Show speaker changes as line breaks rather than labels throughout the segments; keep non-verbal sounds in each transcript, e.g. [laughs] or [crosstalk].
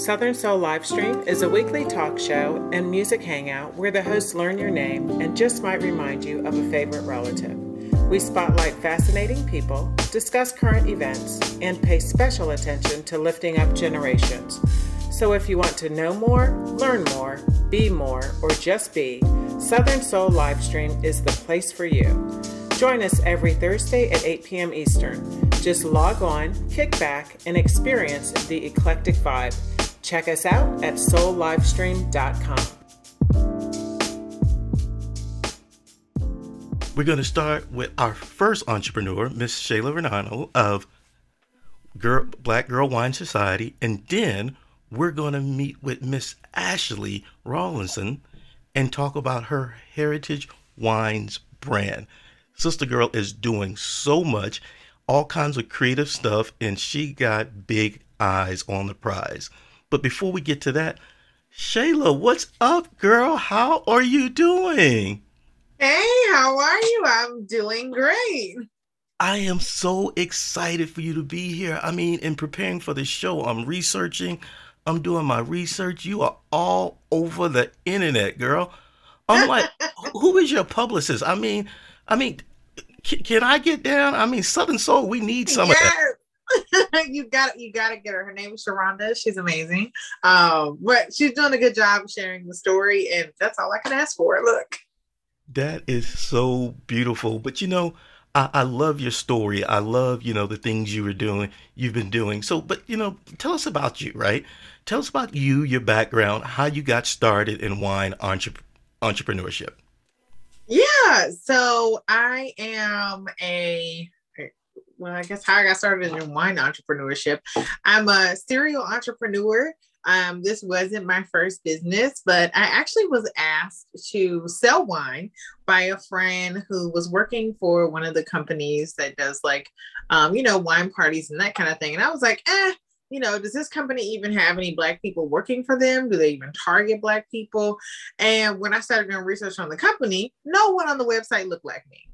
Southern Soul Livestream is a weekly talk show and music hangout where the hosts learn your name and just might remind you of a favorite relative. We spotlight fascinating people, discuss current events, and pay special attention to lifting up generations. So if you want to know more, learn more, be more, or just be, Southern Soul Livestream is the place for you. Join us every Thursday at 8 p.m. Eastern. Just log on, kick back, and experience the eclectic vibe Check us out at soullivestream.com.
We're going to start with our first entrepreneur, Miss Shayla Varnado of Girl, Black Girl Wine Society, and then we're going to meet with Miss Ashley Rawlinson and talk about her Heritage Wines brand. Sister Girl is doing so much, all kinds of creative stuff, and she got big eyes on the prize. But before we get to that, Shayla, what's up, girl? How are you doing?
Hey, how are you? I'm doing great.
I am so excited for you to be here. I mean, in preparing for the show, I'm researching, I'm doing my research. You are all over the internet, girl. I'm like, [laughs] who is your publicist? I mean, I mean, can I get down? I mean, Southern Soul, we need some yes. of that. [laughs]
you got you got to get her. Her name is Sharonda. She's amazing. Um, but she's doing a good job sharing the story, and that's all I can ask for. Look,
that is so beautiful. But you know, I, I love your story. I love you know the things you were doing, you've been doing. So, but you know, tell us about you, right? Tell us about you, your background, how you got started in wine entre- entrepreneurship.
Yeah, so I am a well, I guess how I got started in wine entrepreneurship. I'm a serial entrepreneur. Um, this wasn't my first business, but I actually was asked to sell wine by a friend who was working for one of the companies that does like, um, you know, wine parties and that kind of thing. And I was like, eh, you know, does this company even have any Black people working for them? Do they even target Black people? And when I started doing research on the company, no one on the website looked like me.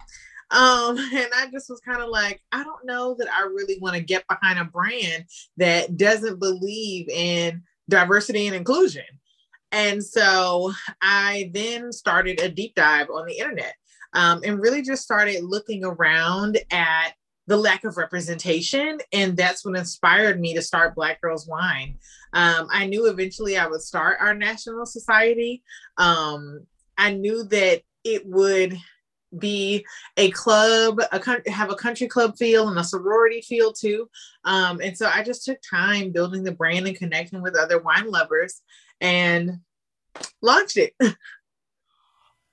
Um, [laughs] and I just was kind of like, I don't know that I really want to get behind a brand that doesn't believe in diversity and inclusion. And so I then started a deep dive on the internet um, and really just started looking around at the lack of representation. And that's what inspired me to start Black Girls Wine. Um, I knew eventually I would start our national society. Um, I knew that it would be a club, a have a country club feel and a sorority feel too. Um, and so I just took time building the brand and connecting with other wine lovers and launched it. [laughs]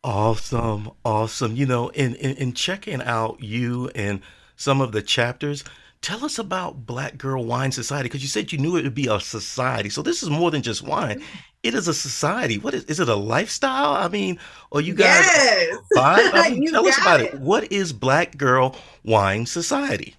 Awesome, awesome. You know, in, in in checking out you and some of the chapters, tell us about Black Girl Wine Society because you said you knew it would be a society. So this is more than just wine it is a society. What is is it a lifestyle? I mean, or you guys yes. I [laughs] mean, tell us about it. it. What is Black Girl Wine Society?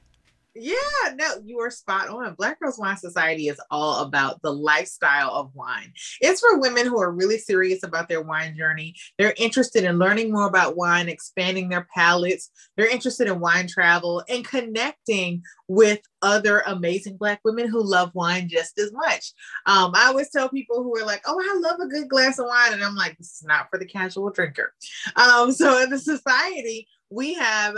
Yeah, no, you are spot on. Black Girls Wine Society is all about the lifestyle of wine. It's for women who are really serious about their wine journey. They're interested in learning more about wine, expanding their palates. They're interested in wine travel and connecting with other amazing Black women who love wine just as much. Um, I always tell people who are like, oh, I love a good glass of wine. And I'm like, this is not for the casual drinker. Um, so in the society, we have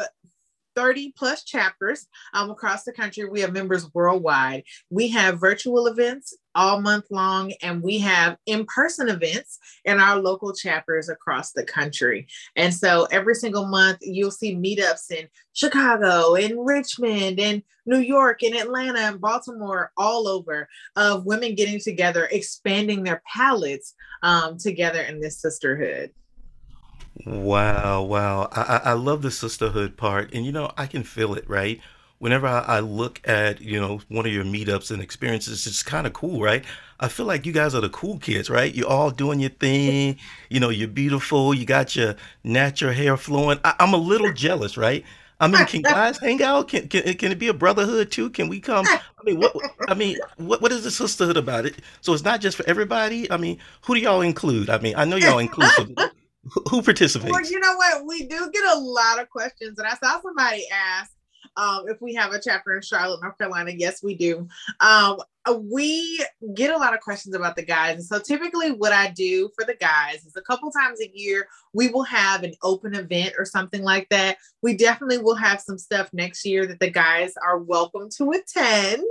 30 plus chapters um, across the country. We have members worldwide. We have virtual events all month long, and we have in person events in our local chapters across the country. And so every single month, you'll see meetups in Chicago, in Richmond, in New York, in Atlanta, and Baltimore, all over of women getting together, expanding their palettes um, together in this sisterhood.
Wow, wow. I, I love the sisterhood part. And, you know, I can feel it, right? Whenever I, I look at, you know, one of your meetups and experiences, it's kind of cool, right? I feel like you guys are the cool kids, right? You're all doing your thing. You know, you're beautiful. You got your natural hair flowing. I, I'm a little jealous, right? I mean, can [laughs] guys hang out? Can, can can it be a brotherhood too? Can we come? I mean, what? I mean, what what is the sisterhood about it? So it's not just for everybody. I mean, who do y'all include? I mean, I know y'all inclusive. Who participates?
Well, you know what? We do get a lot of questions, and I saw somebody ask um, if we have a chapter in Charlotte, North Carolina. Yes, we do. Um, we get a lot of questions about the guys. And so typically what I do for the guys is a couple times a year, we will have an open event or something like that. We definitely will have some stuff next year that the guys are welcome to attend.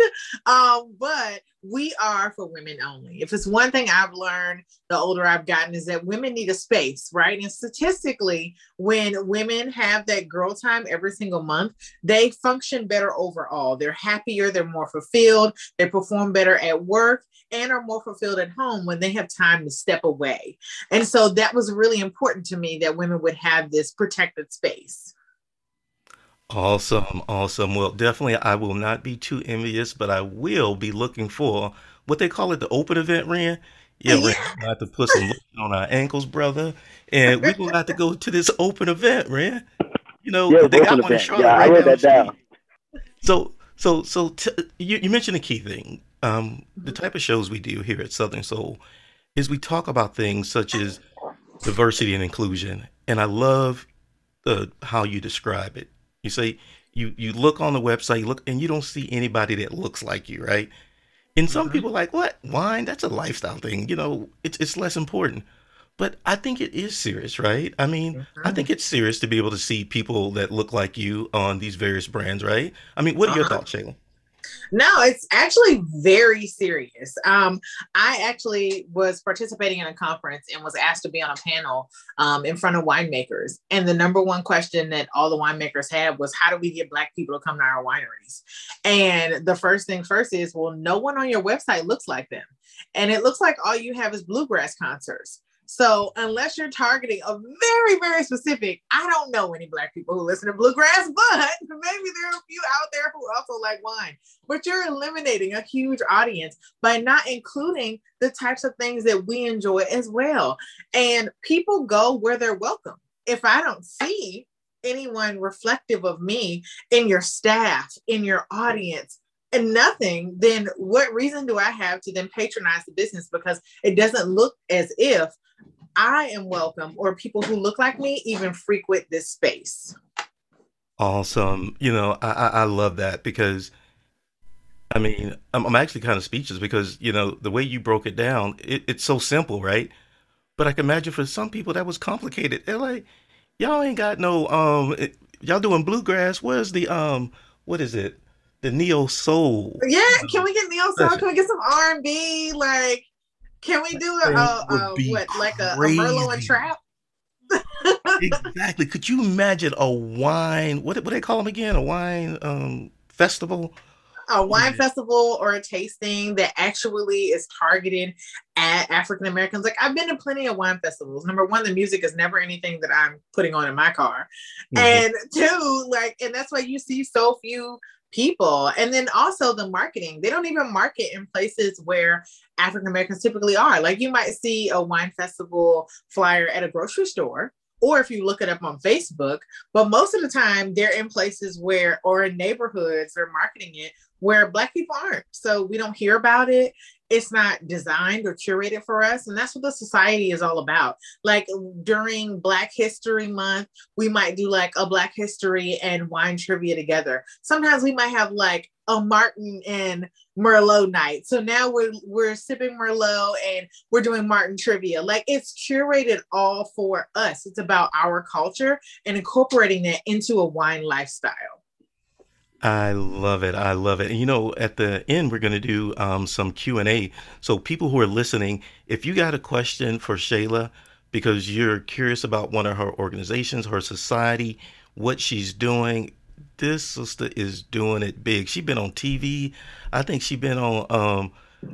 Um, but we are for women only. If it's one thing I've learned the older I've gotten is that women need a space, right? And statistically, when women have that girl time every single month, they function better overall. They're happier, they're more fulfilled, they perform better at work, and are more fulfilled at home when they have time to step away. And so that was really important to me that women would have this protected space.
Awesome, awesome. Well, definitely, I will not be too envious, but I will be looking for what they call it the open event, Ren. Yeah, oh, we're gonna have to put some lotion on our ankles, brother, and we're gonna have to go to this open event, Ren. You know,
Yeah,
they got
open
one in. Charlotte
Yeah, I
right
wrote
down the
that down.
So, so, so, t- you, you mentioned a key thing. Um, the type of shows we do here at Southern Soul is we talk about things such as diversity and inclusion, and I love the how you describe it. You say you you look on the website, you look, and you don't see anybody that looks like you, right? And some
Mhm.
people are like, what wine? That's a lifestyle thing. You know, it's it's less important. But I think it is serious, right? I mean, I
Mhm.
think it's serious to be able to see people that look like you on these various brands, right? I mean, what are your
Uh-huh.
thoughts, Shayla?
No, it's actually very serious. Um, I actually was participating in a conference and was asked to be on a panel um, in front of winemakers. And the number one question that all the winemakers had was, How do we get Black people to come to our wineries? And the first thing first is, Well, no one on your website looks like them. And it looks like all you have is bluegrass concerts. So unless you're targeting a very, very specific, I don't know any black people who listen to bluegrass, [laughs] but maybe there are a few out there who also like wine. But you're eliminating a huge audience by not including the types of things that we enjoy as well. And people go where they're welcome. If I don't see anyone reflective of me in your staff, in your audience, and nothing, then what reason do I have to then patronize the business because it doesn't look as if I am welcome or people who look like me even frequent this space.
Awesome. You know, I, I, I love that because I mean, I'm, I'm actually kind of speechless because, you know, the way you broke it down, it, it's so simple, right? But I can imagine for some people that was complicated. They're like, y'all ain't got no, um, y'all doing bluegrass. Where's the, um, what is it? The neo soul.
Yeah, can we get neo soul? Can we get some R and B? Like, can we do a, a, a what like a, a Merlot and. Trap?
Exactly. Could you imagine a wine, what, what they call them again? A wine, um, festival?
a wine
Yeah.
festival or a tasting that actually is targeted at African Americans. Like I've been to plenty of wine festivals. Number one, the music is never anything that I'm putting on in my car.
Mhm.
And two, like, and that's why you see so few people. And then also the marketing. They don't even market in places where African Americans typically are. Like you might see a wine festival flyer at a grocery store. Or if you look it up on Facebook, but most of the time they're in places where, or in neighborhoods, they're marketing it where Black people aren't. So we don't hear about it. It's not designed or curated for us. And that's what the society is all about. Like during Black History Month, we might do like a Black History and wine trivia together. Sometimes we might have like a Martin and Merlot night. So now we're we're sipping Merlot and we're doing Martin trivia. Like it's curated all for us. It's about our culture and incorporating that into a wine lifestyle.
I love it. I love it. And you know, at the end, we're going to do um, some Q and A. So people who are listening, if you got a question for Shayla because you're curious about one of her organizations, her society, what she's doing, this sister is doing it big. She's been on TV. I think she's been on. Um,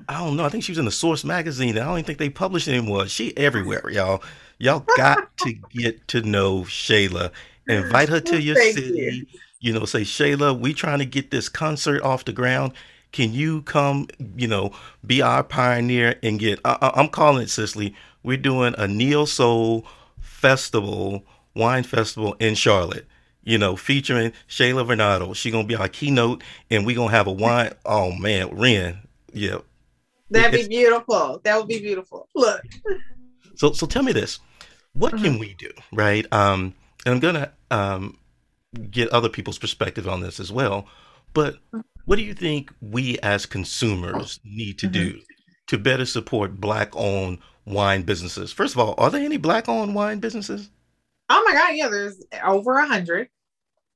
I don't know. I think she was in the Source magazine. I don't even think they publish anymore. She everywhere, y'all. Y'all got to get to know Shayla. Invite her to [laughs] your
Thank
city
you.
You know, say, Shayla, we trying to get this concert off the ground. Can you come, you know, be our pioneer and get, I, I'm calling it, Cicely, we're doing a Neo Soul festival, wine festival in Charlotte, you know, featuring Shayla Varnado. She going to be our keynote and we going to have a wine. [laughs] Oh man, Ren. Yeah.
That'd be beautiful. That would be beautiful. Look.
So, so tell me this, what can we do? Right. Um, and I'm going to, um, get other people's perspective on this as well. But what do you think we as consumers need to
Mhm.
do to better support black-owned wine businesses? First of all, are there any black-owned wine businesses?
Oh my God, yeah, there's over a hundred.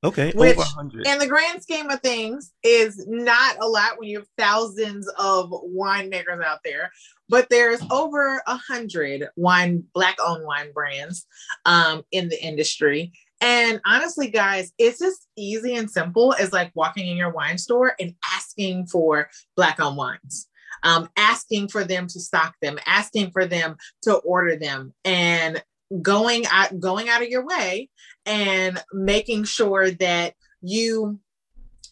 Okay,
Which,
over a hundred.
in the grand scheme of things, is not a lot when you have thousands of winemakers out there. But there's over a hundred wine, black-owned wine brands um, in the industry. And honestly, guys, it's as easy and simple as like walking in your wine store and asking for black-owned wines. Um, asking for them to stock them, asking for them to order them, and going out going out of your way and making sure that you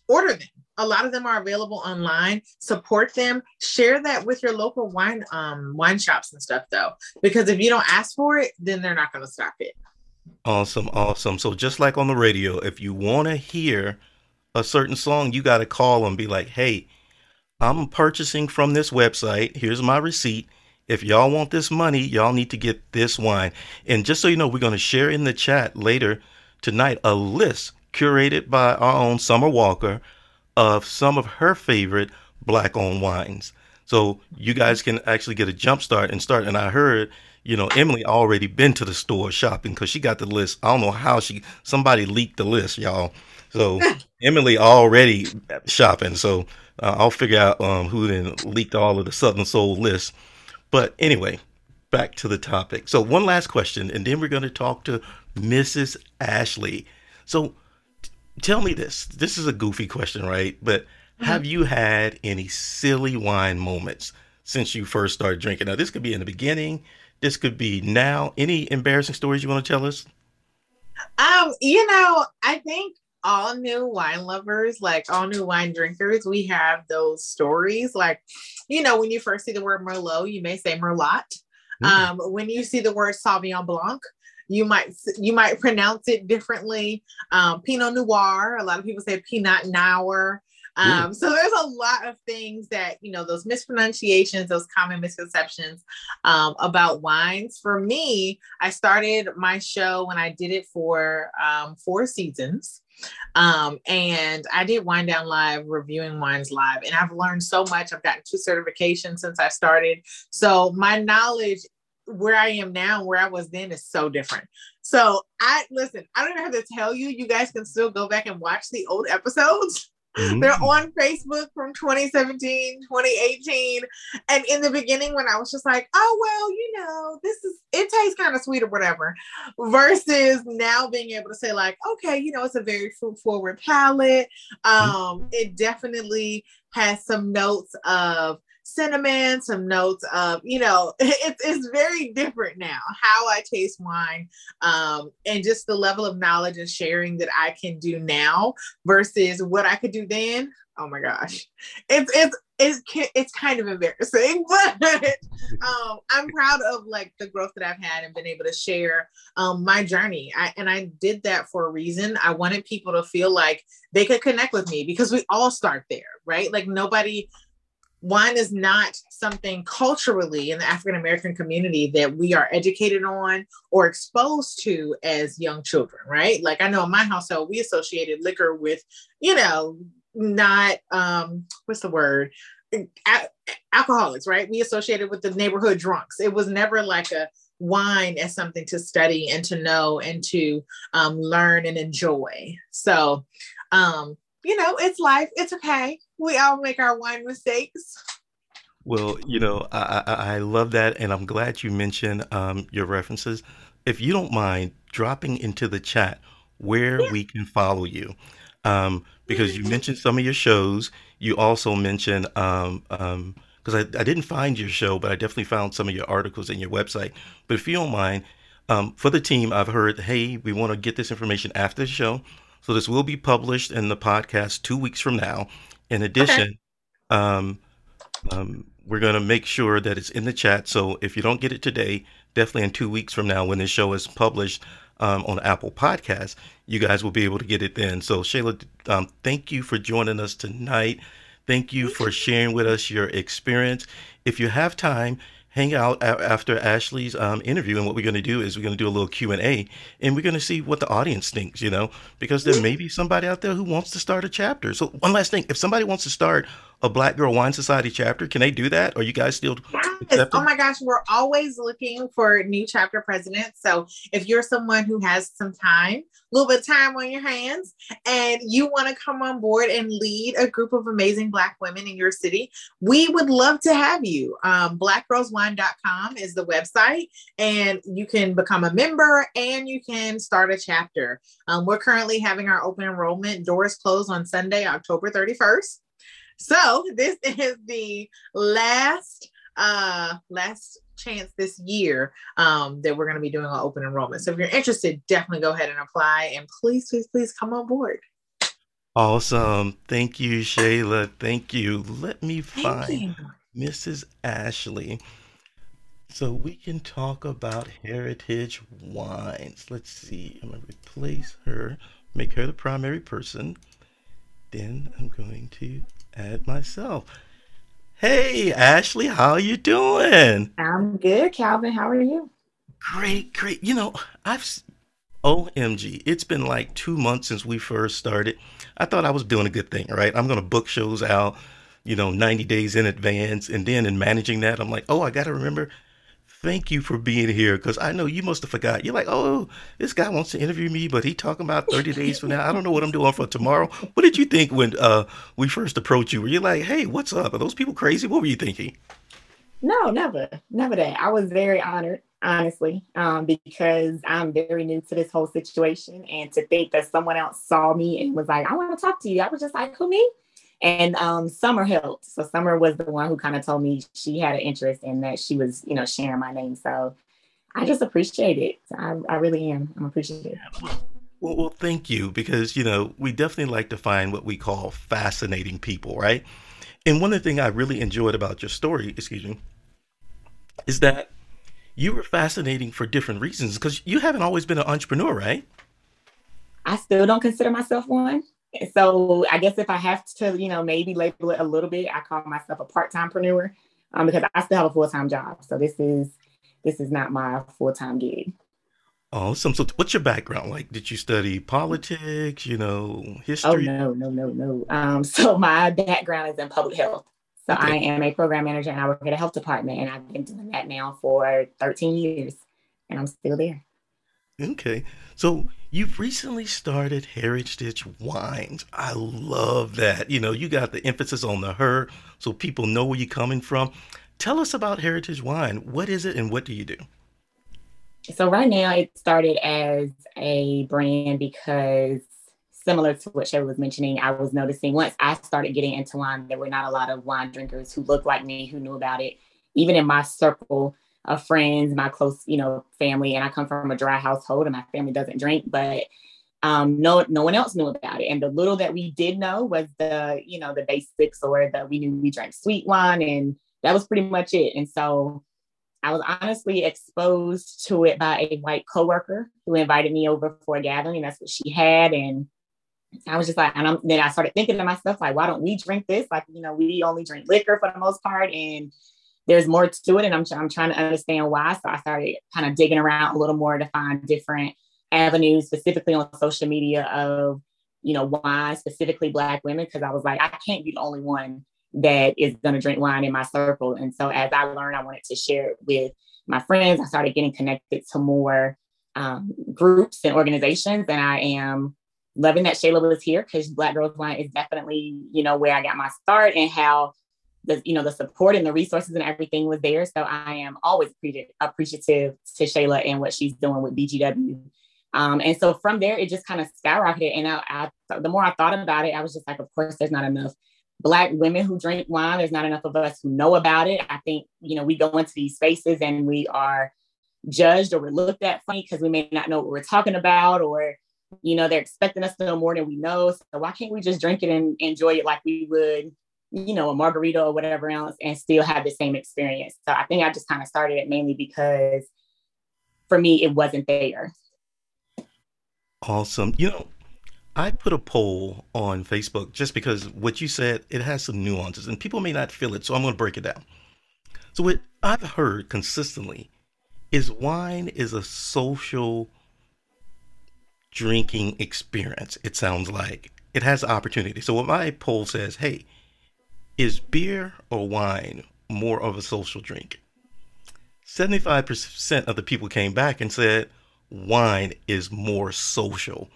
order them. A lot of them are available online. Support them. Share that with your local wine um wine shops and stuff though, because if you don't ask for it, then they're not going to stock it.
Awesome, awesome. So just like on the radio, if you want to hear a certain song, you got to call and be like, "Hey, I'm purchasing from this website. Here's my receipt. If y'all want this money, y'all need to get this wine." And just so you know, we're going to share in the chat later tonight a list curated by our own Summer Walker of some of her favorite black-owned wines. So you guys can actually get a jump start and start. And I heard, you know, Emily already been to the store shopping because she got the list. I don't know how she somebody leaked the list, y'all. So [laughs] Emily already shopping. So uh, I'll figure out um, who then leaked all of the Southern Soul list. But anyway, back to the topic. So one last question, and then we're going to talk to Mrs. Ashley. So t- tell me this. This is a goofy question, right? But have you had any silly wine moments since you first started drinking? Now, this could be in the beginning. This could be now. Any embarrassing stories you want to tell us?
Um, you know, I think all new wine lovers, like all new wine drinkers, we have those stories. Like, you know, when you first see the word Merlot, you may say Merlot.
Mm.
Um, when you see the word Sauvignon Blanc, you might you might pronounce it differently. Um, Pinot Noir, a lot of people say Pinot Noir. Um, so there's a lot of things that you know those mispronunciations, those common misconceptions um, about wines. For me, I started my show when I did it for um, four seasons. Um, and I did Wine Down Live, reviewing wines live, and I've learned so much. I've gotten two certifications since I started. So my knowledge where I am now and where I was then is so different. So I listen, I don't even have to tell you, you guys can still go back and watch the old episodes.
Mhm.
They're on Facebook from 2017, 2018. And in the beginning, when I was just like, oh, well, you know, this is, it tastes kind of sweet or whatever, versus now being able to say, like, okay, you know, it's a very fruit forward palate. Um, it definitely has some notes of cinnamon, some notes of, you know, [laughs] it's, it's very different now how I taste wine um, and just the level of knowledge and sharing that I can do now versus what I could do then. Oh my gosh, it's it's it's it's kind of embarrassing, [laughs] but um, I'm proud of like the growth that I've had and been able to share um, my journey. I, and I did that for a reason. I wanted people to feel like they could connect with me because we all start there, right? Like nobody wine is not something culturally in the African American community that we are educated on or exposed to as young children, right? Like I know in my household, we associated liquor with, you know, not um, what's the word? Al- alcoholics, right? We associated with the neighborhood drunks. It was never like a wine as something to study and to know and to um, learn and enjoy. So, um, you know, it's life. It's okay. We all make our wine mistakes.
Well, you know, I, I, I love that, and I'm glad you mentioned um, your references. If you don't mind dropping into the chat where
Yeah.
we can follow you, um, because you mentioned some of your shows. You also mentioned um, um, because I, I didn't find your show, but I definitely found some of your articles in your website. But if you don't mind, um, for the team, I've heard, hey, we want to get this information after the show. So this will be published in the podcast two weeks from now. In addition, um, um, we're going to make sure that it's in the chat. So if you don't get it today, definitely in two weeks from now, when this show is published um, on Apple Podcasts, you guys will be able to get it then. So Shayla, um, thank you for joining us tonight. Thank you for sharing with us your experience. If you have time, hang out a- after Ashley's um, interview, and what we're going to do is we're going to do a little Q and A, and we're going to see what the audience thinks. You know, because there may be somebody out there who wants to start a chapter. So one last thing: if somebody wants to start a Black Girl Wine Society chapter, can they do that? Are you guys still
Yes. Oh my gosh, we're always looking for new chapter presidents. So if you're someone who has some time, a little bit of time on your hands, and you want to come on board and lead a group of amazing Black women in your city, we would love to have you. Um, blackgirlswine.com is the website, and you can become a member and you can start a chapter. Um, we're currently having our open enrollment doors closed on Sunday, October 31st. So this [laughs] is the last uh last chance this year um that we're going to be doing an open enrollment. So if you're interested, definitely go ahead and apply and please, please, please come on board.
Awesome. Thank you, Shayla. Thank you. Let me find. Mrs. Ashley so we can talk about heritage wines. Let's see. I'm going to replace her, make her the primary person. Then I'm going to add myself. Hey, Ashley, how you doing?
I'm good, Calvin. How are you?
Great, great. You know, I've OMG, it's been like two months since we first started. I thought I was doing a good thing, right? I'm gonna book shows out, you know, 90 days in advance, and then in managing that, I'm like, oh, I gotta remember. Thank you for being here, because I know you must have forgot. You're like, oh, this guy wants to interview me, but he talking about 30 days from now. I don't know what I'm doing for tomorrow. What did you think when uh we first approached you? Were you like, hey, what's up? Are those people crazy? What were you thinking?
No, never, never that. I was very honored, honestly, um, because I'm very new to this whole situation, and to think that someone else saw me and was like, "I want to talk to you," I was just like, "Who me?" And um, Summer helped. So Summer was the one who kind of told me she had an interest in that she was, you know, sharing my name. So I just appreciate it. I, I really am. I'm appreciative.
Well, well, thank you, because you know we definitely like to find what we call fascinating people, right? And one of the things I really enjoyed about your story, excuse me, is that you were fascinating for different reasons. Because you haven't always been an entrepreneur, right?
I still don't consider myself one. So I guess if I have to, you know, maybe label it a little bit, I call myself a part-time preneur um, because I still have a full-time job. So this is this is not my full-time gig.
Awesome. So, what's your background like? Did you study politics? You know, history?
Oh
history?
no, no, no, no. Um, [laughs] so my background is in public health. So I am a program manager and I work at a health department and I've been doing that now for 13 years and I'm still there.
Okay. So you've recently started Heritage Wines. I love that. You know, you got the emphasis on the her, so people know where you're coming from. Tell us about Heritage Wine. What is it and what do you do?
So right now it started as a brand because similar to what Sherry was mentioning, I was noticing once I started getting into wine, there were not a lot of wine drinkers who looked like me, who knew about it. Even in my circle of friends, my close, you know, family, and I come from a dry household and my family doesn't drink, but um, no, no one else knew about it. And the little that we did know was the, you know, the basics or the we knew we drank sweet wine and that was pretty much it. And so I was honestly exposed to it by a white coworker who invited me over for a gathering. That's what she had. And I was just like, and I'm, then I started thinking to myself, like, why don't we drink this? Like, you know, we only drink liquor for the most part. And there's more to it. And I'm, I'm trying to understand why. So I started kind of digging around a little more to find different avenues, specifically on social media of, you know, why specifically Black women. Cause I was like, I can't be the only one that is going to drink wine in my circle. And so as I learned, I wanted to share it with my friends. I started getting connected to more um, groups and organizations. And I am loving that Shayla was here because Black Girls Wine is definitely, you know, where I got my start and how the, you know, the support and the resources and everything was there. So I am always appreciative, to Shayla and what she's doing with BGW. Um, and so from there, it just kind of skyrocketed. And I, I, the more I thought about it, I was just like, of course, there's not enough Black women who drink wine. There's not enough of us who know about it. I think, you know, we go into these spaces and we are judged or we're looked at funny because we may not know what we're talking about or, you know, they're expecting us to know more than we know. So why can't we just drink it and enjoy it like we would, you know, a margarita or whatever else and still have the same experience? So I think I just kind of started it mainly because for me, it wasn't there.
Awesome. You know, I put a poll on Facebook just because what you said, it has some nuances and people may not feel it. So I'm going to break it down. So what I've heard consistently is wine is a social drinking experience. It sounds like it has opportunity. So what my poll says, hey, is beer or wine more of a social drink? 75% of the people came back and said wine is more social.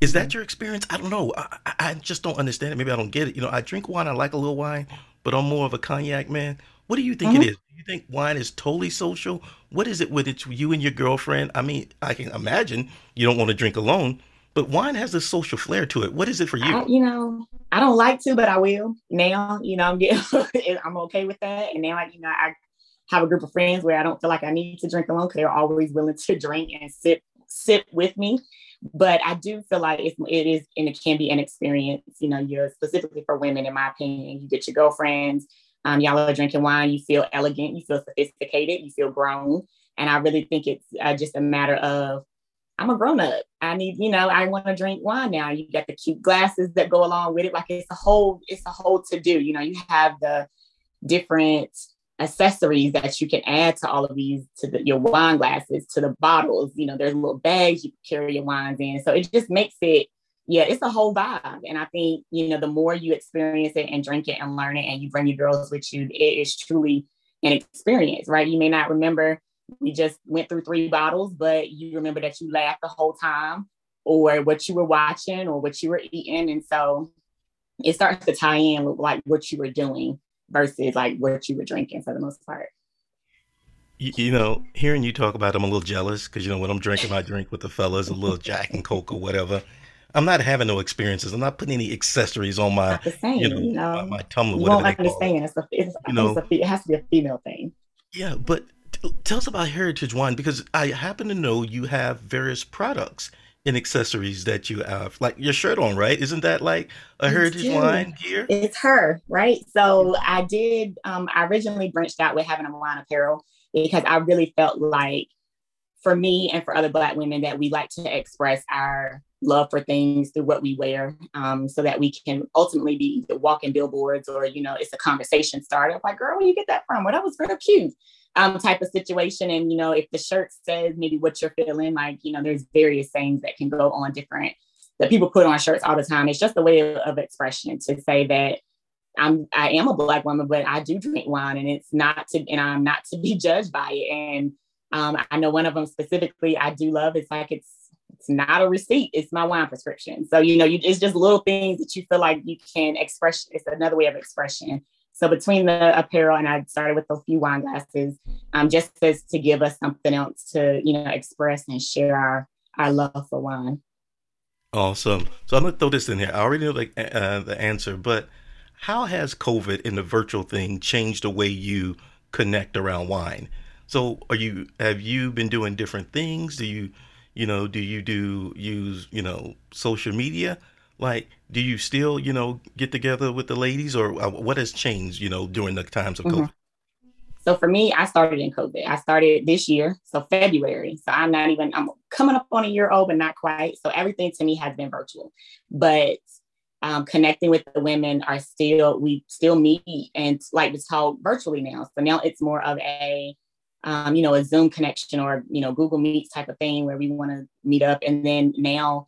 Is that your experience? I don't know. I, I just don't understand it. Maybe I don't get it. You know, I drink wine. I like a little wine, but I'm more of a cognac man. What do you think mm-hmm. it is? Do you think wine is totally social? What is it with it you and your girlfriend? I mean, I can imagine you don't want to drink alone, but wine has a social flair to it. What is it for you?
I, you know, I don't like to, but I will now. You know, I'm getting, [laughs] I'm okay with that. And now, I, you know, I have a group of friends where I don't feel like I need to drink alone because they're always willing to [laughs] drink and sip sit with me. But I do feel like it's, it is and it can be an experience. You know, you're specifically for women, in my opinion. You get your girlfriends, um, y'all are drinking wine. You feel elegant. You feel sophisticated. You feel grown. And I really think it's uh, just a matter of I'm a grown up. I need, you know, I want to drink wine now. You got the cute glasses that go along with it. Like it's a whole, it's a whole to do. You know, you have the different accessories that you can add to all of these to the, your wine glasses to the bottles you know there's little bags you carry your wines in so it just makes it yeah it's a whole vibe and i think you know the more you experience it and drink it and learn it and you bring your girls with you it is truly an experience right you may not remember we just went through three bottles but you remember that you laughed the whole time or what you were watching or what you were eating and so it starts to tie in with like what you were doing versus like what you were drinking for the most part.
You, you know, hearing you talk about, it, I'm a little jealous because you know when I'm drinking my drink with the fellas, a little Jack and Coke or whatever. I'm not having no experiences. I'm not putting any accessories on my, same, you know, you know, my, my tumbler.
You won't understand. It's a, it's, you know, it's a, it has to be a female thing.
Yeah, but tell us about Heritage Wine because I happen to know you have various products and accessories that you have, like your shirt on, right? Isn't that like a heritage wine gear?
It's her, right? So I did. Um, I originally branched out with having a wine apparel because I really felt like, for me and for other Black women, that we like to express our love for things through what we wear, um, so that we can ultimately be walking billboards or you know, it's a conversation starter. Like, girl, where you get that from? Well, that was real cute um, type of situation. And, you know, if the shirt says maybe what you're feeling, like, you know, there's various things that can go on different that people put on shirts all the time. It's just a way of, of expression to say that I'm I am a black woman, but I do drink wine and it's not to and I'm not to be [laughs] judged by it. And um, I know one of them specifically I do love. It's like it's it's not a receipt, it's my wine prescription. So you know, you it's just little things that you feel like you can express. It's another way of expression. So between the apparel and I started with a few wine glasses, um, just as to give us something else to, you know, express and share our, our love for wine.
Awesome. So I'm gonna throw this in here. I already know the, uh, the answer, but how has COVID and the virtual thing changed the way you connect around wine? So are you have you been doing different things? Do you you know do you do use you know social media? like do you still you know get together with the ladies or uh, what has changed you know during the times of mm-hmm. covid
so for me i started in covid i started this year so february so i'm not even i'm coming up on a year old but not quite so everything to me has been virtual but um, connecting with the women are still we still meet and like to talk virtually now so now it's more of a um, you know a zoom connection or you know google meets type of thing where we want to meet up and then now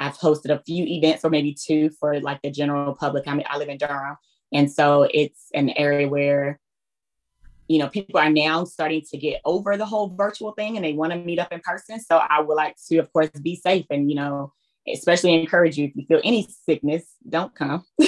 I've hosted a few events or maybe two for like the general public. I mean, I live in Durham. And so it's an area where, you know, people are now starting to get over the whole virtual thing and they want to meet up in person. So I would like to, of course, be safe and, you know, especially encourage you if you feel any sickness, don't come. [laughs]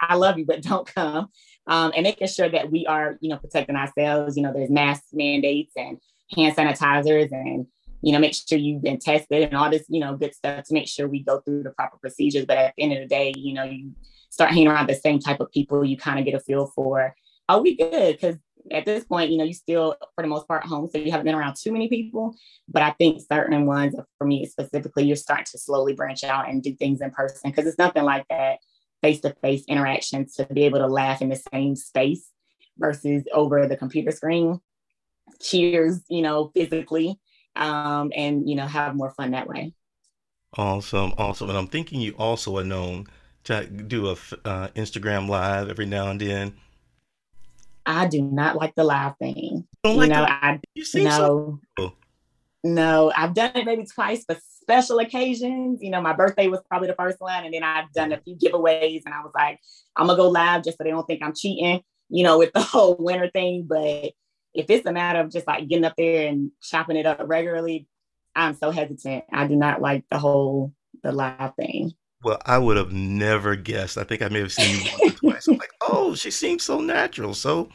I love you, but don't come. Um, and making sure that we are, you know, protecting ourselves. You know, there's mask mandates and hand sanitizers and you know, make sure you've been tested and all this, you know, good stuff to make sure we go through the proper procedures. But at the end of the day, you know, you start hanging around the same type of people, you kind of get a feel for, are we good? Because at this point, you know, you still, for the most part, home, so you haven't been around too many people. But I think certain ones, for me specifically, you're starting to slowly branch out and do things in person because it's nothing like that face to face interaction to be able to laugh in the same space versus over the computer screen. Cheers, you know, physically um, and you know have more fun that way.
Awesome, awesome. And I'm thinking you also are known to do a uh, Instagram live every now and then.
I do not like the live thing.
Don't
you
like
know, I
You
no.
so.
No, I've done it maybe twice for special occasions. You know, my birthday was probably the first one, and then I've done a few giveaways, and I was like, I'm gonna go live just so they don't think I'm cheating, you know, with the [laughs] whole winter thing. But if it's a matter of just like getting up there and chopping it up regularly, I'm so hesitant. I do not like the whole the live thing.
Well, I would have never guessed. I think I may have seen you once or twice. I'm like, [laughs] oh, she seems so natural. So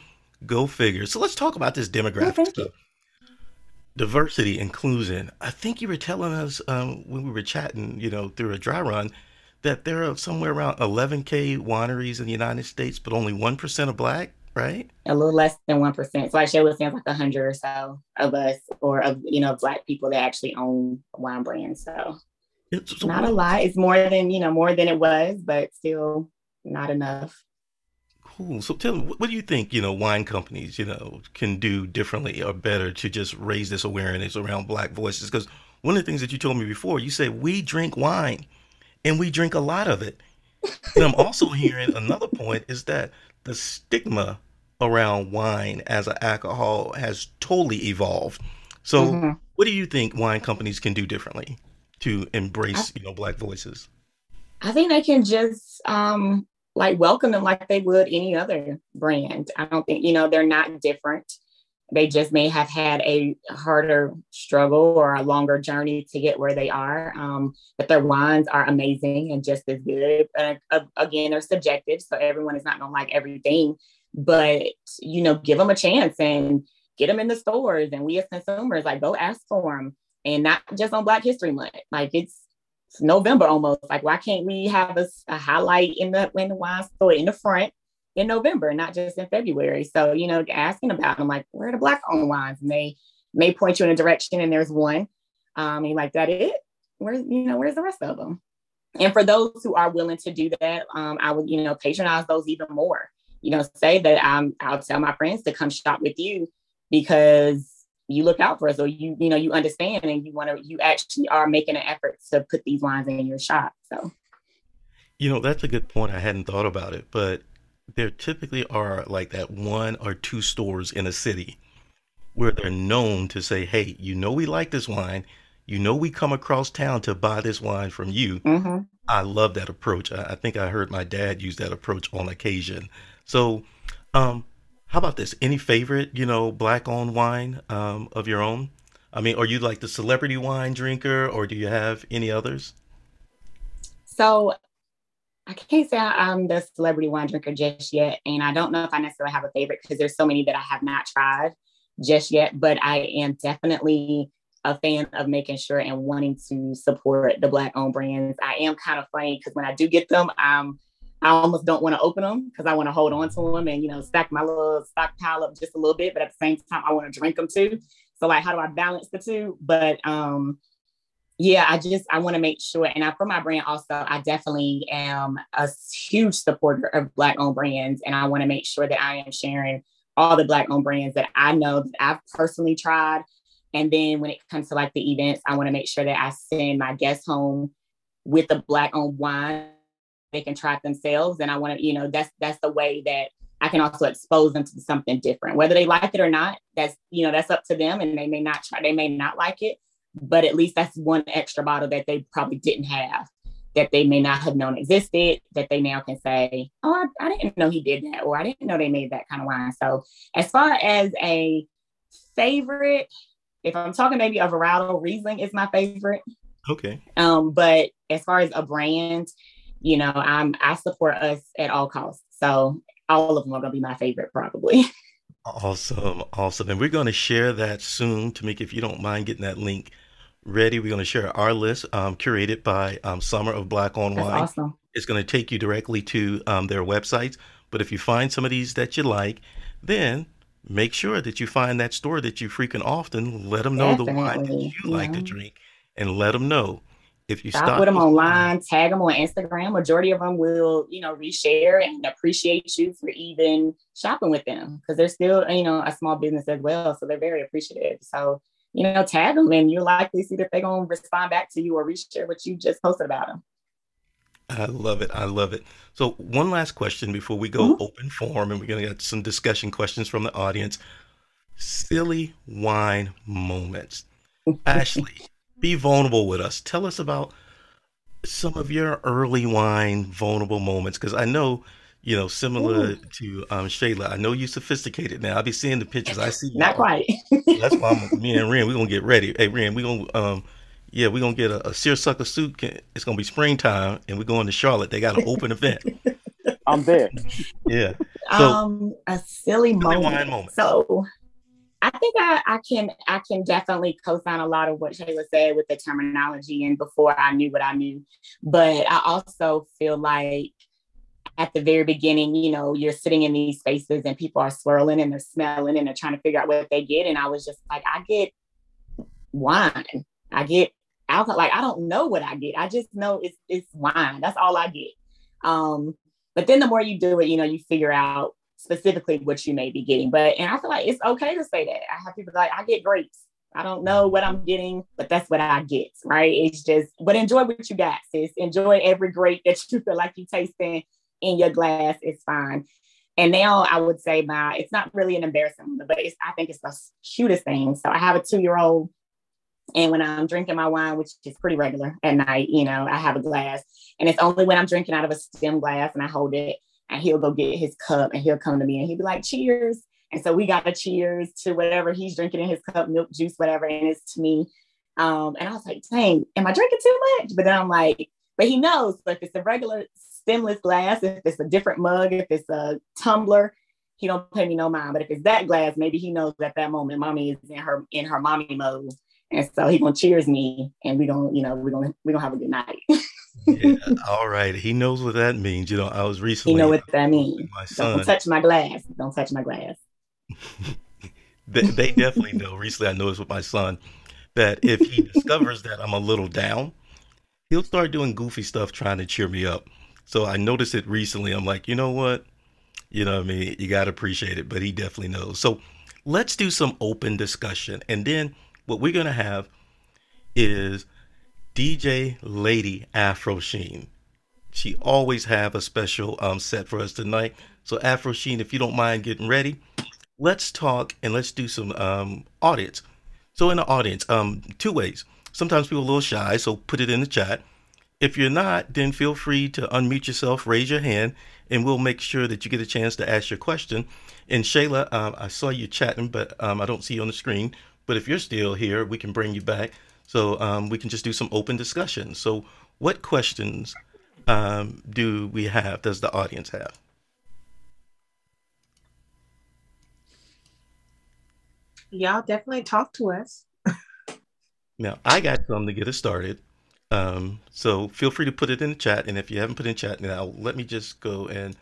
go figure. So let's talk about this demographic
you.
Diversity, inclusion. I think you were telling us um, when we were chatting, you know, through a dry run, that there are somewhere around 11K wineries in the United States, but only 1% are black, right?
A little less than one percent. So I share with them like a hundred or so of us, or of you know, black people that actually own wine brands. So
It's
not a lot. It's more than you know, more than it was, but still not enough.
Cool. So tell me, what do you think, you know, wine companies, you know, can do differently or better to just raise this awareness around Black voices? Because one of the things that you told me before, you said we drink wine and we drink a lot of it. And I'm also [laughs] hearing another point is that the stigma around wine as an alcohol has totally evolved. So
Mhm.
what do you think wine companies can do differently to embrace, you know, Black voices?
I think they can just um like welcome them like they would any other brand. I don't think, you know, they're not different. They just may have had a harder struggle or a longer journey to get where they are. Um, but their wines are amazing and just as good. Uh, again, they're subjective, so everyone is not going to like everything. But you know, give them a chance and get them in the stores. And we as consumers, like, go ask for them, and not just on Black History Month. Like it's it's November almost. Like, why can't we have a, a highlight in the in the wine store in the front in November, not just in February? So, you know, asking about them, like, where are the black owned wines? And they may point you in a direction, and there's one. Um, and like, that it? Where's you know, where's the rest of them? And for those who are willing to do that, um, I would, you know, patronize those even more. You know, say that um, I'll tell my friends to come shop with you because you look out for us or you you know you understand and you want to you actually are making an effort to put these wines in your shop so
You know, that's a good point. I hadn't thought about it, but there typically are like that one or two stores in a city where they're known to say, hey, you know, we like this wine. You know, we come across town to buy this wine from you.
mhm.
I love that approach. I, I think I heard my dad use that approach on occasion. So, um, how about this? Any favorite, you know, black owned wine um, of your own? I mean, are you like the celebrity wine drinker or do you have any others?
so i can't say i'm the celebrity wine drinker just yet and i don't know if i necessarily have a favorite because there's so many that i have not tried just yet but i am definitely a fan of making sure and wanting to support the black owned brands i am kind of funny because when i do get them um I almost don't want to open them because I want to hold on to them and you know stack my little stockpile up just a little bit, but at the same time I want to drink them too. So like, how do I balance the two? But um, yeah, I just I want to make sure, and I, for my brand also, I definitely am a huge supporter of Black owned brands, and I want to make sure that I am sharing all the Black owned brands that I know that I've personally tried. And then when it comes to like the events, I want to make sure that I send my guests home with a Black owned wine they can try it themselves. And I want to, you know, that's that's the way that I can also expose them to something different. Whether they like it or not, that's you know, that's up to them. And they may not try, they may not like it, but at least that's one extra bottle that they probably didn't have, that they may not have known existed, that they now can say, Oh, I, I didn't know he did that, or I didn't know they made that kind of wine. So as far as a favorite, if I'm talking maybe a varietal Riesling is my favorite.
Okay.
Um, but as far as a brand, you know, I'm I support us at all costs. So all of them are gonna be my favorite probably. [laughs]
Awesome, awesome. And we're going to share that soon. Tamika, if you don't mind getting that link ready, we're going to share our list um, curated by um, Summer of Black on Wine.
awesome.
It's going to take you directly to um, their websites. But if you find some of these that you like, then make sure that you find that store that you frequent often. Let them know the wine that
Definitely,
you like to drink, and let them know if you
Stop
stop
with them online, tag them on Instagram. Majority of them will, you know, reshare and appreciate you for even shopping with them because they're still, you know, a small business as well. So they're very appreciative. So, you know, tag them and you're likely to see that they're going to respond back to you or reshare what you just posted about them.
I love it. I love it. So, one last question before we go mm-hmm. open forum, and we're going to get some discussion questions from the audience. Silly wine moments. [laughs] Ashley, be vulnerable with us. Tell us about some of your early wine vulnerable moments, because I know, you know, similar Ooh. to um, Shayla, I know you sophisticated now. I'll be seeing the pictures. I see.
Not quite.
That's why I'm, me and Ren, we're going to get ready. Hey, Ren, we're going to um, yeah, we're gonna get a, a seersucker suit. It's gonna be springtime, and we're going to Charlotte. They got an open event.
I'm there.
Yeah. [laughs]
So, um, a silly, silly moment. moment. So, I think I, I can I can definitely co-sign a lot of what Shayla said with the terminology and before I knew what I knew. But I also feel like at the very beginning, you know, you're sitting in these spaces and people are swirling and they're smelling and they're trying to figure out what they get. And I was just like, I get wine. I get alcohol. Like I don't know what I get. I just know it's it's wine. That's all I get. Um, but then the more you do it, you know, you figure out specifically what you may be getting. But and I feel like it's okay to say that. I have people like I get grapes. I don't know what I'm getting, but that's what I get, right? It's just, but enjoy what you got, sis. Enjoy every grape that you [laughs] feel like you tasting in your glass. It's fine. And now I would say my, it's not really an embarrassing, but it's, I think it's the cutest thing. So I have a two year old and when I'm drinking my wine, which is pretty regular at night, you know, I have a glass. And it's only when I'm drinking out of a stem glass and I hold it and he'll go get his cup and he'll come to me and he'll be like, cheers. And so we got a cheers to whatever he's drinking in his cup, milk, juice, whatever. And it's to me. Um, and I was like, dang, am I drinking too much? But then I'm like, but he knows. So if it's a regular stemless glass, if it's a different mug, if it's a tumbler, he don't pay me no mind. But if it's that glass, maybe he knows at that moment mommy is in her in her mommy mode and so he gonna cheers me, and we gonna, you know, we're gonna we're gonna have a good night. [laughs]
yeah, all right. He knows what that means. You know, I was recently.
You know what that means. My son. Don't touch my glass. Don't touch my glass. [laughs]
they, they definitely know. Recently, I noticed with my son that if he discovers that I'm a little down, he'll start doing goofy stuff trying to cheer me up. So I noticed it recently. I'm like, you know what? You know what I mean? You got to appreciate it, but he definitely knows. So let's do some open discussion. And then what we're going to have is DJ Lady Afro Sheen. She always have a special um, set for us tonight. So Afro Sheen, if you don't mind getting ready, let's talk and let's do some um, audience. So in the audience, um, two ways. Sometimes people are a little shy, so put it in the chat. If you're not, then feel free to unmute yourself, raise your hand, and we'll make sure that you get a chance to ask your question. And Shayla, um, I saw you chatting, but um, I don't see you on the screen. But if you're still here, we can bring you back. So um, we can just do some open discussion. So, what questions um, do we have? Does the audience have?
Y'all definitely talk to us.
now, I got some to get us started. Um, so feel free to put it in the chat. And if you haven't put in chat now, let me just go and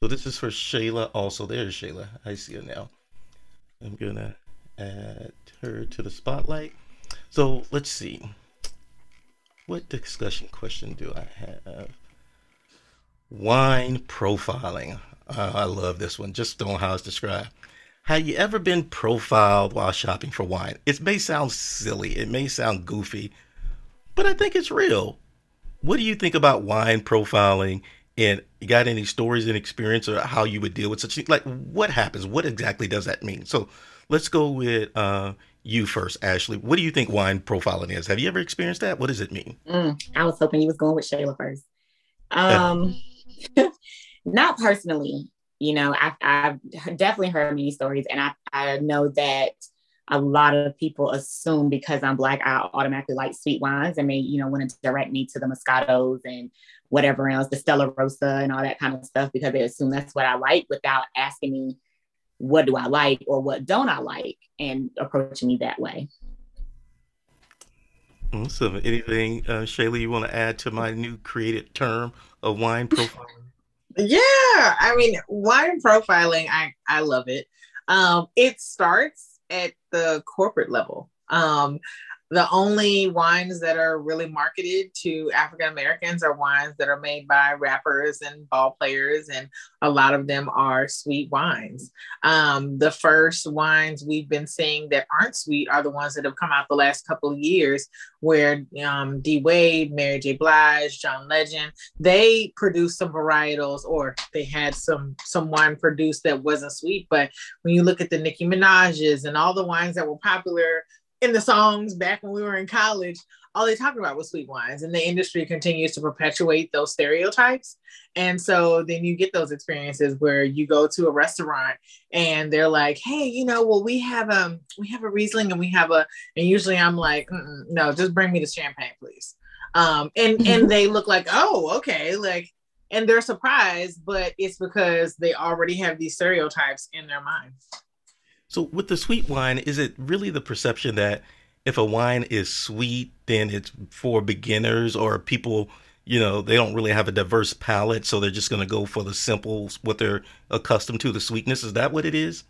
so this is for Shayla also. There's Shayla. I see her now. I'm gonna add her to the spotlight. So let's see. What discussion question do I have? Wine profiling. Uh, I love this one. Just on how it's described. Have you ever been profiled while shopping for wine? It may sound silly, it may sound goofy, but I think it's real. What do you think about wine profiling? And you got any stories and experience or how you would deal with such like what happens? What exactly does that mean? So let's go with uh, you first, Ashley. What do you think wine profiling is? Have you ever experienced that? What does it mean?
Mm, I was hoping you was going with Shayla first. Um, [laughs] not personally. You know, I, I've definitely heard many stories, and I, I know that a lot of people assume because I'm black, I automatically like sweet wines and they, you know, want to direct me to the Moscatos and whatever else, the Stella Rosa and all that kind of stuff because they assume that's what I like without asking me what do I like or what don't I like and approaching me that way.
Awesome. Anything, uh, Shayla, you want to add to my new created term of wine [laughs] profiling?
yeah, I mean, wine profiling, I, I love it. Um, it starts at the corporate level. Um, the only wines that are really marketed to African Americans are wines that are made by rappers and ball players, and a lot of them are sweet wines. Um, the first wines we've been seeing that aren't sweet are the ones that have come out the last couple of years, where um, D Wade, Mary J. Blige, John Legend, they produced some varietals, or they had some some wine produced that wasn't sweet. But when you look at the Nicki Minaj's and all the wines that were popular in the songs back when we were in college, all they talked about was sweet wines, and the industry continues to perpetuate those stereotypes. And so then you get those experiences where you go to a restaurant and they're like, "Hey, you know, well, we have um, we have a Riesling and we have a," and usually I'm like, "No, just bring me the champagne, please." Um, and [laughs] and they look like, "Oh, okay," like, and they're surprised, but it's because they already have these stereotypes in their mind.
So with the sweet wine, is it really the perception that if a wine is sweet, then it's for beginners or people, you know, they don't really have a diverse palate, so they're just going to go for the simple, what they're accustomed to, the sweetness. Is that what it is?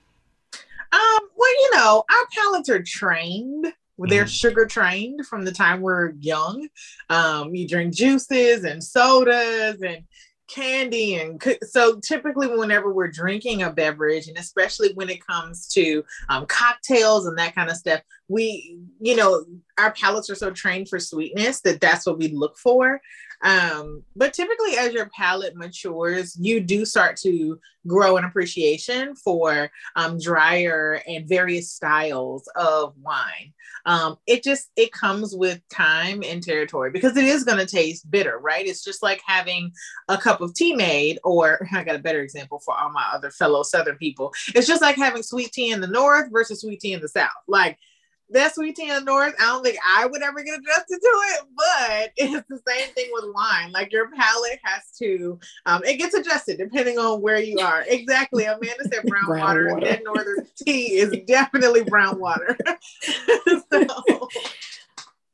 Um, well, you know, our palates are trained. They're mm. sugar trained from the time we're young. Um, you drink juices and sodas and candy and so typically whenever we're drinking a beverage and especially when it comes to um, cocktails and that kind of stuff we you know our palates are so trained for sweetness that that's what we look for um, but typically, as your palate matures, you do start to grow an appreciation for um, drier and various styles of wine. Um, it just it comes with time and territory because it is going to taste bitter, right? It's just like having a cup of tea made, or [laughs] I got a better example for all my other fellow Southern people. It's just like having sweet tea in the North versus sweet tea in the South. Like that sweet tea in the north, I don't think I would ever get adjusted to it, but [laughs] it's the same thing with wine. Like your palate has to, um, it gets adjusted depending on where you are. Exactly. Amanda said [laughs] brown, brown water. water. That northern tea is definitely brown water. [laughs]
so.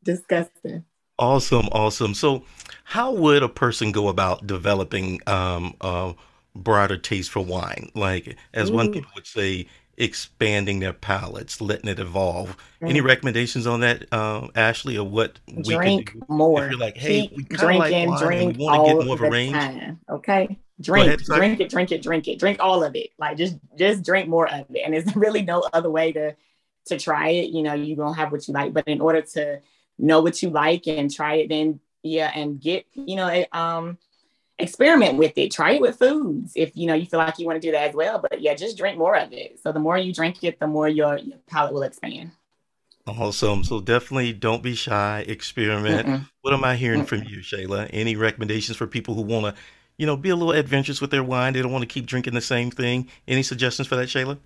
Disgusting.
Awesome, awesome. So, how would a person go about developing um, a broader taste for wine? Like, as Ooh. one people would say, expanding their palates, letting it evolve. Mm-hmm. Any recommendations on that, uh, Ashley, or what
we drink can do? more?
If you're like, hey,
Keep we of like wine drink we want to get more of a range. Time, okay, drink, ahead, drink it, drink it, drink it, drink all of it. Like just, just drink more of it. And there's [laughs] really no other way to to try it. You know, you gonna have what you like, but in order to know what you like and try it, then yeah, and get you know, it, um experiment with it. Try it with foods if you know you feel like you want to do that as well but yeah just drink more of it. So the more you drink it the more your, your palate will expand.
Awesome. So definitely don't be shy experiment. Mm-mm. what am i hearing Mm-mm. from you shayla? Any recommendations for people who want to you know be a little adventurous with their wine? They don't want to keep drinking the same thing. Any suggestions for that shayla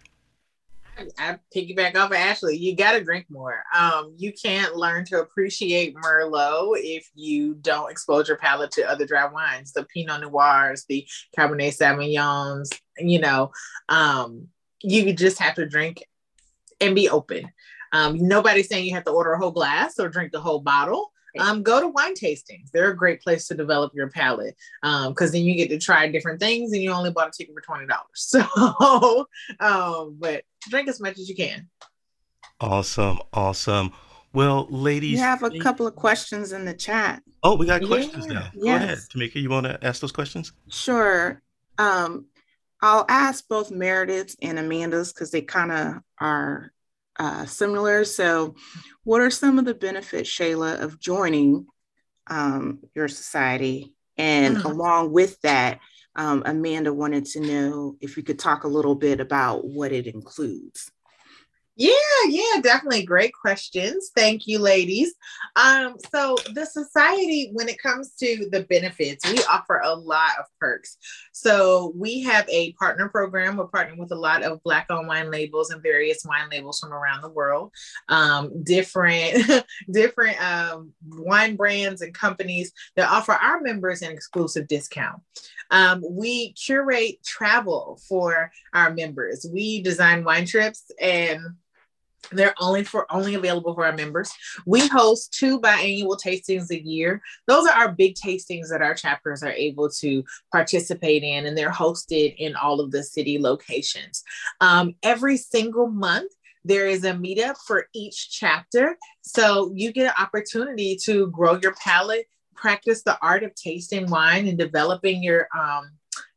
I piggyback off of Ashley. You got to drink more. Um, you can't learn to appreciate Merlot if you don't expose your palate to other dry wines, the Pinot Noirs, the Cabernet Sauvignons. You know, um, you just have to drink and be open. Um, nobody's saying you have to order a whole glass or drink the whole bottle um, go to wine tastings. They're a great place to develop your palate because um, then you get to try different things and you only bought a ticket for $20. [laughs] So, um, but drink as much as you can.
Awesome. Awesome. Well, ladies.
We have a couple of questions in the chat.
Oh, we got questions yeah. now. Go ahead. Tamika, you want to ask those questions?
Sure. Um, I'll ask both Meredith's and Amanda's because they kind of are uh, similar. So, what are some of the benefits, Shayla, of joining um, your society? And mm-hmm. along with that, um, Amanda wanted to know if you could talk a little bit about what it includes.
Yeah, yeah, definitely. Great questions. Thank you, ladies. Um, so the society, when it comes to the benefits, we offer a lot of perks. So we have a partner program. We're partnering with a lot of Black-owned wine labels and various wine labels from around the world. Um, different, [laughs] different um, wine brands and companies that offer our members an exclusive discount. Um, we curate travel for our members. We design wine trips and they're only for only available for our members. We host two biannual tastings a year. Those are our big tastings that our chapters are able to participate in, and they're hosted in all of the city locations. Um, every single month, There is a meetup for each chapter. So you get an opportunity to grow your palate, practice the art of tasting wine and developing your um,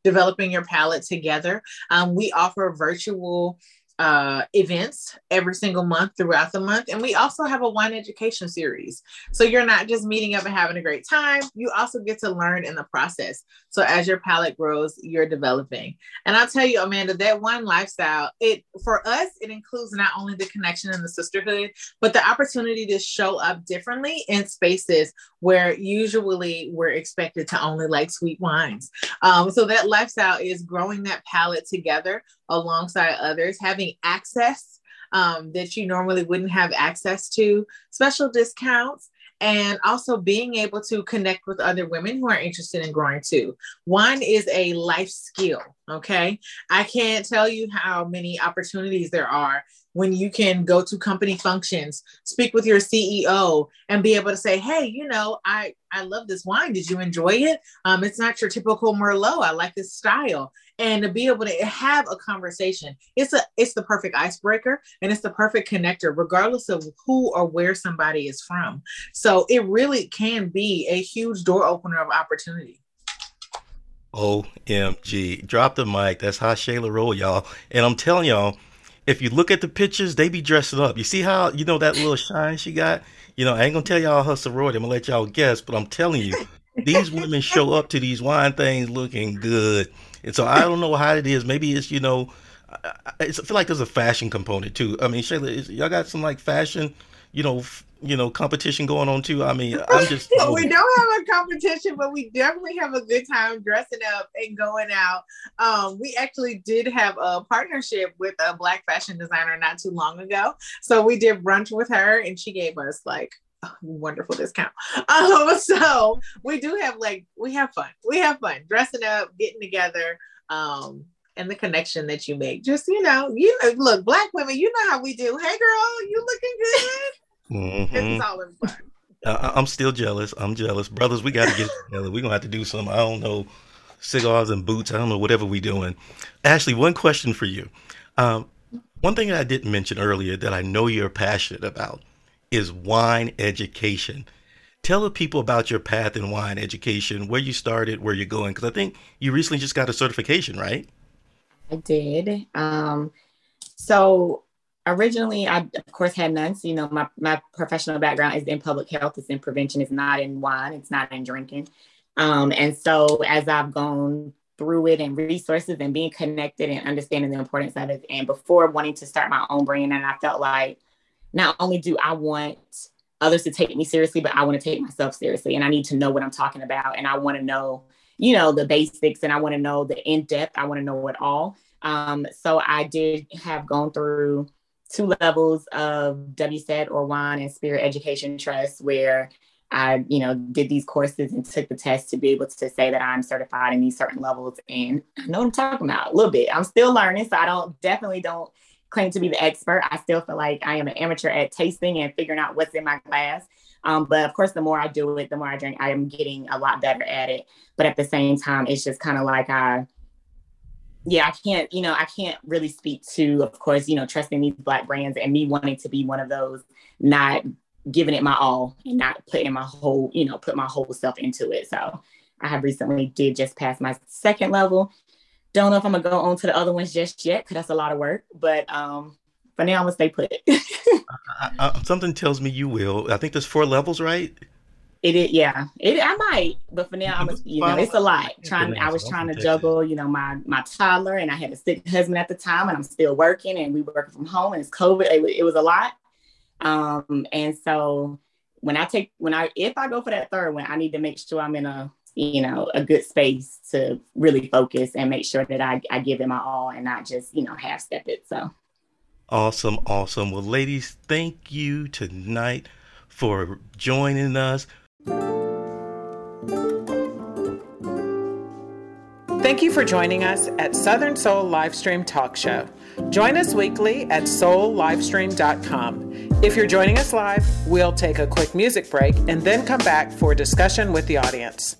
developing your palate together. Um, we offer virtual uh, events every single month throughout the month. And we also have a wine education series. So you're not just meeting up and having a great time, you also get to learn in the process. So as your palate grows, you're developing. And I'll tell you, Amanda, that one lifestyle, it for us, it includes not only the connection and the sisterhood, but the opportunity to show up differently in spaces where usually we're expected to only like sweet wines. Um, so that lifestyle is growing that palate together alongside others, having access um, that you normally wouldn't have access to, special discounts, and also being able to connect with other women who are interested in growing too. Wine is a life skill. Okay. I can't tell you how many opportunities there are when you can go to company functions, speak with your CEO, and be able to say, "Hey, you know, I I love this wine. Did you enjoy it? Um, it's not your typical Merlot. I like this style." And to be able to have a conversation, it's a it's the perfect icebreaker and it's the perfect connector, regardless of who or where somebody is from. So it really can be a huge door opener of opportunity.
OMG. Drop the mic. That's how Shayla roll, y'all. And I'm telling y'all, if you look at the pictures, they be dressing up. You see how you know that little shine she got? You know, I ain't gonna tell y'all her sorority. I'm gonna let y'all guess, but I'm telling you, these women show up to these wine things looking good. And so I don't know how it is. Maybe it's you know, I, I feel like there's a fashion component too. I mean, Shayla, is, y'all got some like fashion, you know, you know competition going on too. I mean, I'm just [laughs]
we don't have a competition, but we definitely have a good time dressing up and going out. Um, we actually did have a partnership with a black fashion designer not too long ago, so we did brunch with her, and she gave us like [laughs] wonderful discount. Um, [laughs] so we do have like we have fun. We have fun dressing up, getting together. Um, and the connection that you make. Just you know, you look, black women, you know how we do. Hey girl, you looking good. Mm-hmm. It's all in fun. [laughs]
I, I'm still jealous. I'm jealous, brothers. We got to get together. We're gonna have to do some. I don't know, cigars and boots. I don't know whatever we doing. Ashley, one question for you. Um, one thing that I didn't mention earlier that I know you're passionate about is wine education. Tell the people about your path in wine education, where you started, where you're going, because I think you recently just got a certification, right?
I did. Um, so originally I of course had none. So, you know, my, my professional background is in public health, it's in prevention, it's not in wine, it's not in drinking. Um, and so as I've gone through it and resources and being connected and understanding the importance of it, and before wanting to start my own brand, and I felt like not only do I want others to take me seriously, but I want to take myself seriously. And I need to know what I'm talking about. And I want to know, you know, the basics and I want to know the in depth. I want to know it all. Um, so I did have gone through two levels of WSET or Wine and Spirit Education Trust, where I, you know, did these courses and took the test to be able to say that I'm certified in these certain levels. And I know what I'm talking about a little bit. I'm still learning, so I don't definitely don't claim to be the expert. I still feel like I am an amateur at tasting and figuring out what's in my glass. Um, but of course, the more I do it, the more I drink, I am getting a lot better at it. But at the same time, it's just kind of like I yeah, I can't, you know, I can't really speak to, of course, you know, trusting these black brands and me wanting to be one of those, not giving it my all and not putting my whole, you know, put my whole self into it. So I have recently did just pass my second level. Don't know if I'm gonna go on to the other ones just yet because that's a lot of work. But um for now I'm gonna stay put.
I, [laughs] I, something tells me you will. I think there's four levels, right?
It is, yeah. It I might, but for now, I'm a, you know, it's a lot. Trying, I was trying to juggle, you know, my my toddler, and I had a sick husband at the time, and I'm still working, and we working from home, and it's COVID. It, it was a lot, um, and so when I take when I if I go for that third one, I need to make sure I'm in a you know a good space to really focus and make sure that I, I give it my all and not just you know half step it. So
awesome, awesome. Well, ladies, thank you tonight for joining us.
Thank you for joining us at Southern Soul Livestream Talk Show. Join us weekly at soullivestream.com. If you're joining us live, we'll take a quick music break and then come back for a discussion with the audience.